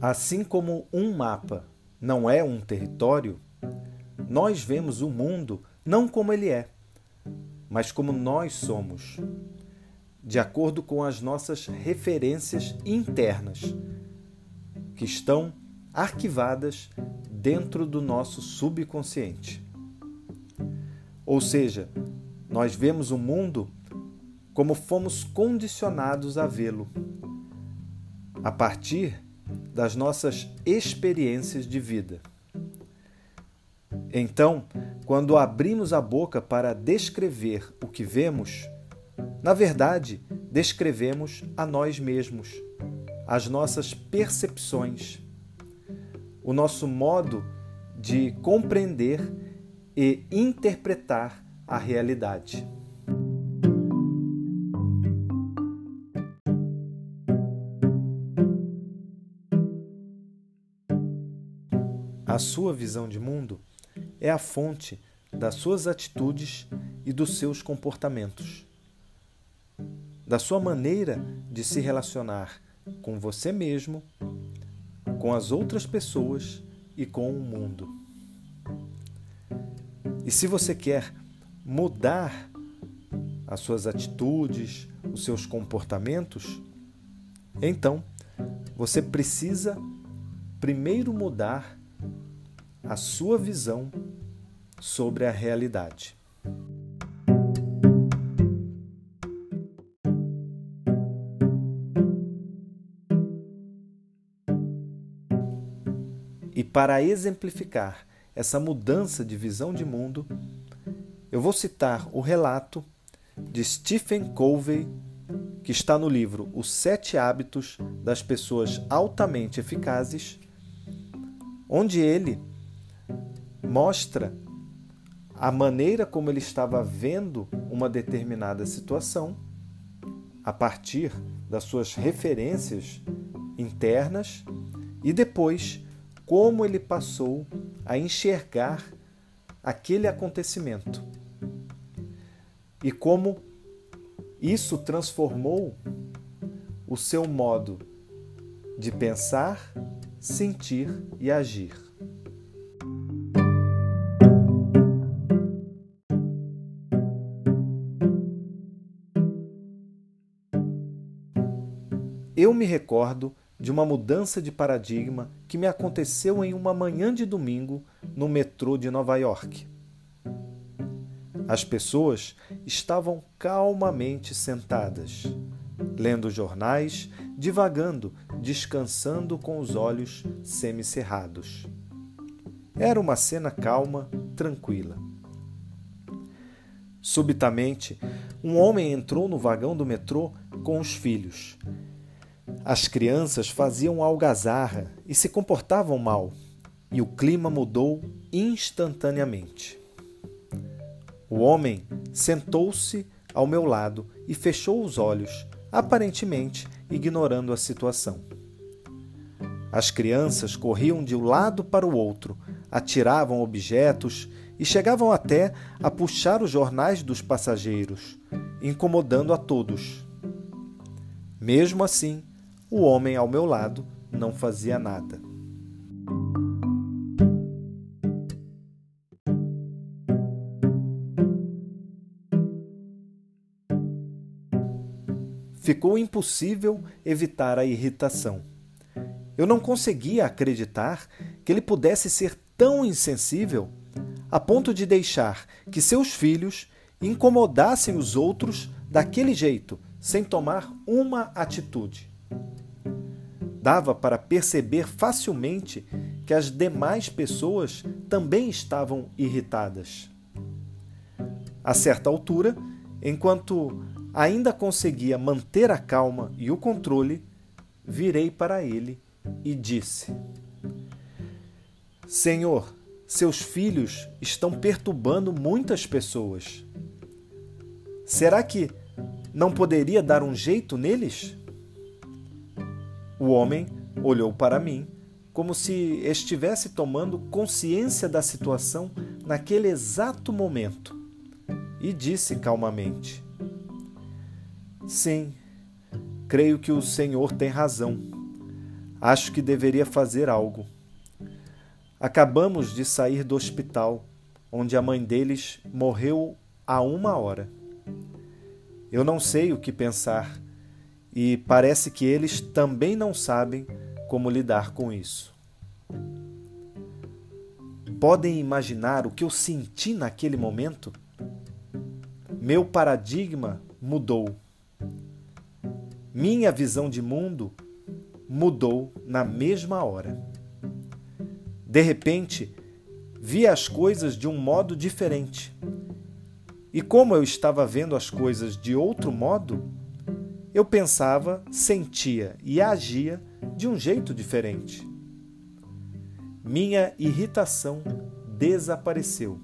Assim como um mapa não é um território, nós vemos o mundo não como ele é, mas como nós somos, de acordo com as nossas referências internas, que estão arquivadas dentro do nosso subconsciente. Ou seja, nós vemos o mundo como fomos condicionados a vê-lo, a partir das nossas experiências de vida. Então, quando abrimos a boca para descrever o que vemos, na verdade, descrevemos a nós mesmos, as nossas percepções, o nosso modo de compreender e interpretar a realidade. A sua visão de mundo é a fonte das suas atitudes e dos seus comportamentos, da sua maneira de se relacionar com você mesmo, com as outras pessoas e com o mundo. E se você quer mudar as suas atitudes, os seus comportamentos, então você precisa primeiro mudar a sua visão sobre a realidade. E para exemplificar essa mudança de visão de mundo, eu vou citar o relato de Stephen Covey, que está no livro Os Sete Hábitos das Pessoas Altamente Eficazes, onde ele mostra a maneira como ele estava vendo uma determinada situação a partir das suas referências internas e depois como ele passou a enxergar aquele acontecimento e como isso transformou o seu modo de pensar, sentir e agir. Eu me recordo de uma mudança de paradigma que me aconteceu em uma manhã de domingo no metrô de Nova York. As pessoas estavam calmamente sentadas, lendo jornais, divagando, descansando com os olhos semicerrados. Era uma cena calma, tranquila. Subitamente, um homem entrou no vagão do metrô com os filhos as crianças faziam algazarra e se comportavam mal, e o clima mudou instantaneamente. O homem sentou-se ao meu lado e fechou os olhos, aparentemente ignorando a situação. As crianças corriam de um lado para o outro, atiravam objetos e chegavam até a puxar os jornais dos passageiros, incomodando a todos. Mesmo assim, o homem ao meu lado não fazia nada. Ficou impossível evitar a irritação. Eu não conseguia acreditar que ele pudesse ser tão insensível a ponto de deixar que seus filhos incomodassem os outros daquele jeito, sem tomar uma atitude dava para perceber facilmente que as demais pessoas também estavam irritadas. A certa altura, enquanto ainda conseguia manter a calma e o controle, virei para ele e disse: Senhor, seus filhos estão perturbando muitas pessoas. Será que não poderia dar um jeito neles? O homem olhou para mim como se estivesse tomando consciência da situação naquele exato momento e disse calmamente: Sim, creio que o Senhor tem razão. Acho que deveria fazer algo. Acabamos de sair do hospital, onde a mãe deles morreu há uma hora. Eu não sei o que pensar e parece que eles também não sabem como lidar com isso. Podem imaginar o que eu senti naquele momento? Meu paradigma mudou. Minha visão de mundo mudou na mesma hora. De repente, vi as coisas de um modo diferente. E como eu estava vendo as coisas de outro modo, eu pensava, sentia e agia de um jeito diferente. Minha irritação desapareceu.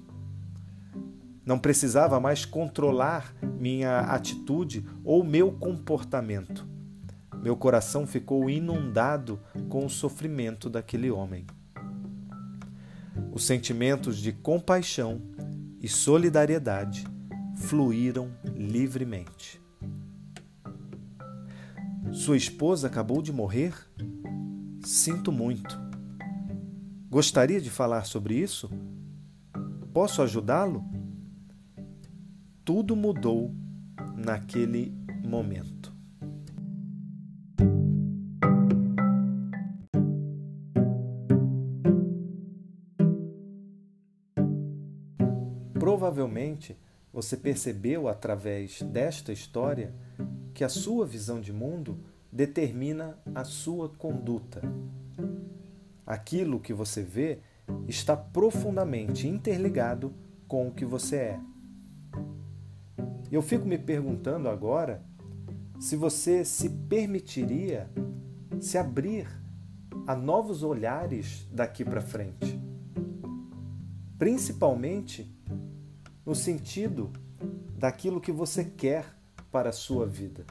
Não precisava mais controlar minha atitude ou meu comportamento. Meu coração ficou inundado com o sofrimento daquele homem. Os sentimentos de compaixão e solidariedade fluíram livremente. Sua esposa acabou de morrer? Sinto muito. Gostaria de falar sobre isso? Posso ajudá-lo? Tudo mudou naquele momento. Provavelmente você percebeu através desta história que a sua visão de mundo determina a sua conduta. Aquilo que você vê está profundamente interligado com o que você é. Eu fico me perguntando agora se você se permitiria se abrir a novos olhares daqui para frente. Principalmente no sentido daquilo que você quer para a sua vida.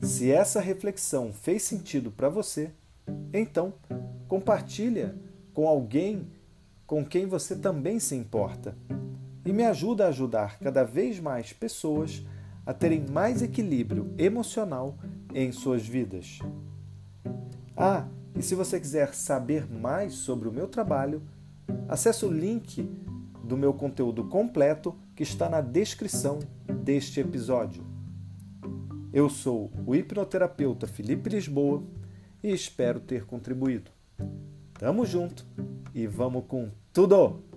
Se essa reflexão fez sentido para você, então compartilha com alguém com quem você também se importa e me ajuda a ajudar cada vez mais pessoas a terem mais equilíbrio emocional em suas vidas. Ah, e se você quiser saber mais sobre o meu trabalho, acesse o link do meu conteúdo completo que está na descrição deste episódio. Eu sou o hipnoterapeuta Felipe Lisboa e espero ter contribuído. Tamo junto e vamos com tudo!